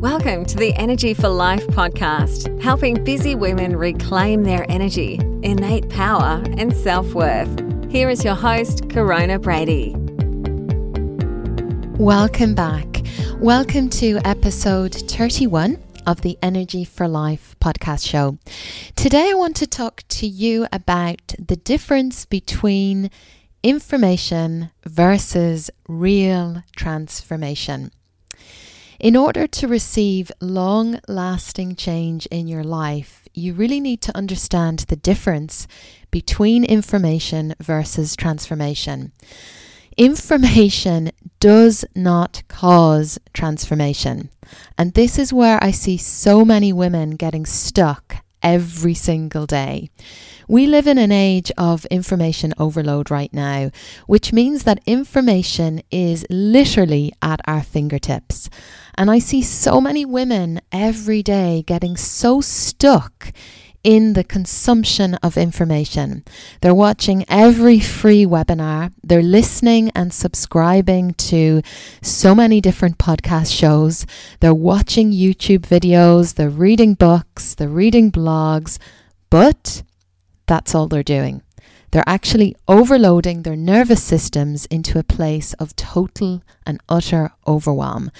Welcome to the Energy for Life podcast, helping busy women reclaim their energy, innate power, and self worth. Here is your host, Corona Brady. Welcome back. Welcome to episode 31 of the Energy for Life podcast show. Today, I want to talk to you about the difference between information versus real transformation. In order to receive long lasting change in your life, you really need to understand the difference between information versus transformation. Information does not cause transformation. And this is where I see so many women getting stuck every single day. We live in an age of information overload right now, which means that information is literally at our fingertips. And I see so many women every day getting so stuck in the consumption of information. They're watching every free webinar, they're listening and subscribing to so many different podcast shows, they're watching YouTube videos, they're reading books, they're reading blogs, but that's all they're doing. They're actually overloading their nervous systems into a place of total and utter overwhelm.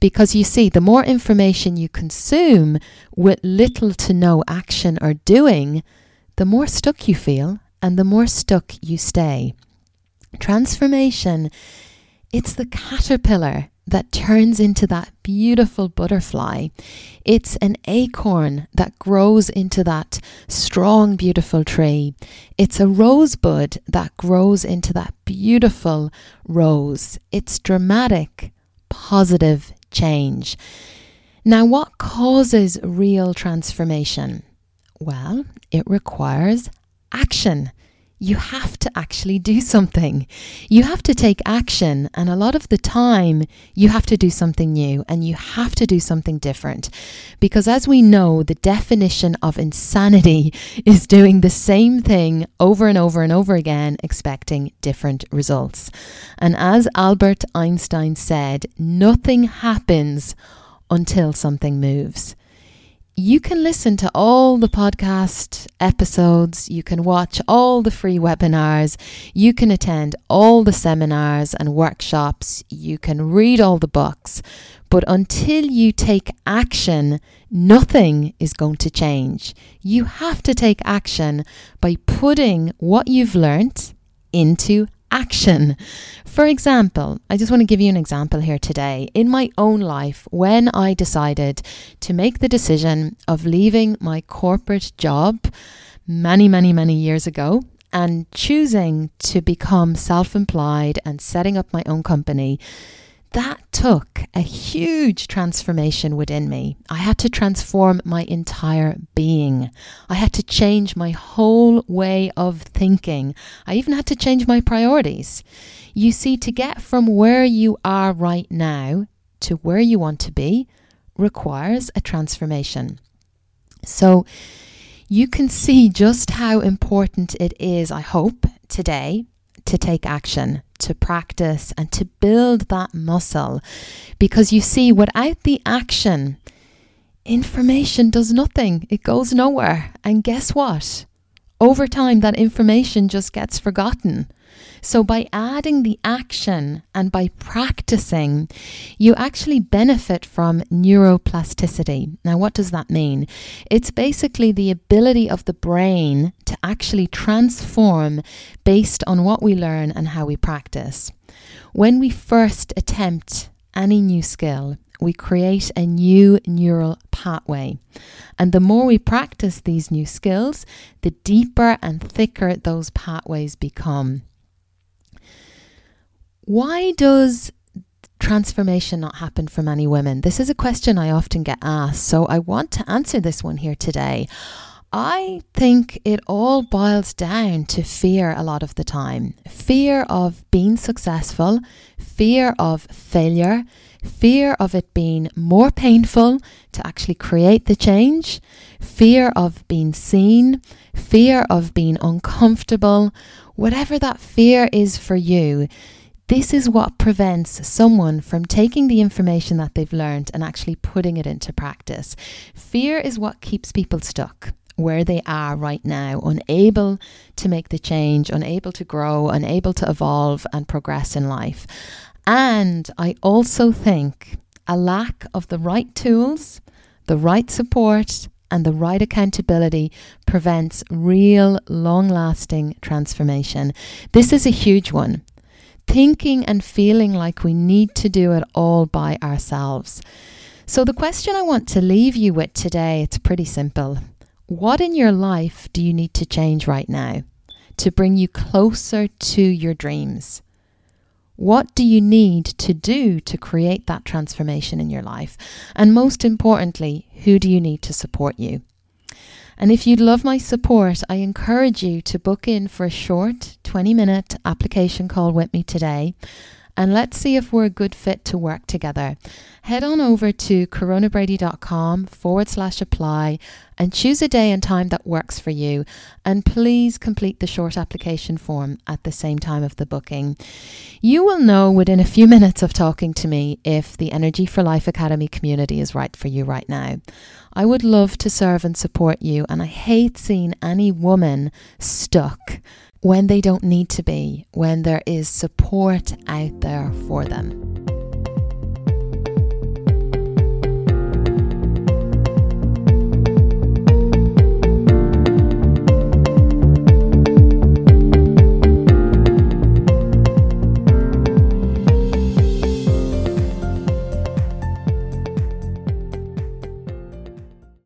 Because you see, the more information you consume with little to no action or doing, the more stuck you feel and the more stuck you stay. Transformation, it's the caterpillar that turns into that beautiful butterfly. It's an acorn that grows into that strong, beautiful tree. It's a rosebud that grows into that beautiful rose. It's dramatic, positive change. Now, what causes real transformation? Well, it requires action you have to actually do something. You have to take action. And a lot of the time, you have to do something new and you have to do something different. Because as we know, the definition of insanity is doing the same thing over and over and over again, expecting different results. And as Albert Einstein said, nothing happens until something moves you can listen to all the podcast episodes, you can watch all the free webinars, you can attend all the seminars and workshops, you can read all the books, but until you take action, nothing is going to change. You have to take action by putting what you've learned into action. For example, I just want to give you an example here today. In my own life, when I decided to make the decision of leaving my corporate job many, many, many years ago and choosing to become self employed and setting up my own company, that took a huge transformation within me. I had to transform my entire being. I had to change my whole way of thinking. I even had to change my priorities. You see, to get from where you are right now to where you want to be requires a transformation. So, you can see just how important it is, I hope, today to take action, to practice, and to build that muscle. Because you see, without the action, information does nothing, it goes nowhere. And guess what? Over time, that information just gets forgotten. So, by adding the action and by practicing, you actually benefit from neuroplasticity. Now, what does that mean? It's basically the ability of the brain to actually transform based on what we learn and how we practice. When we first attempt any new skill, we create a new neural pathway. And the more we practice these new skills, the deeper and thicker those pathways become. Why does transformation not happen for many women? This is a question I often get asked, so I want to answer this one here today. I think it all boils down to fear a lot of the time fear of being successful, fear of failure, fear of it being more painful to actually create the change, fear of being seen, fear of being uncomfortable, whatever that fear is for you This is what prevents someone from taking the information that they've learned and actually putting it into practice. Fear is what keeps people stuck where they are right now, unable to make the change, unable to grow, unable to evolve and progress in life. And I also think a lack of the right tools, the right support, and the right accountability prevents real, long lasting transformation. This is a huge one. Thinking and feeling like we need to do it all by ourselves. So, the question I want to leave you with today, it's pretty simple. What in your life do you need to change right now to bring you closer to your dreams? What do you need to do to create that transformation in your life? And most importantly, who do you need to support you? And if you'd love my support, I encourage you to book in for a short 20 minute application call with me today and let's see if we're a good fit to work together. Head on over to coronabrady.com forward slash apply and choose a day and time that works for you. And please complete the short application form at the same time of the booking. You will know within a few minutes of talking to me if the Energy for Life Academy community is right for you right now. I would love to serve and support you, and I hate seeing any woman stuck when they don't need to be, when there is support out there for them.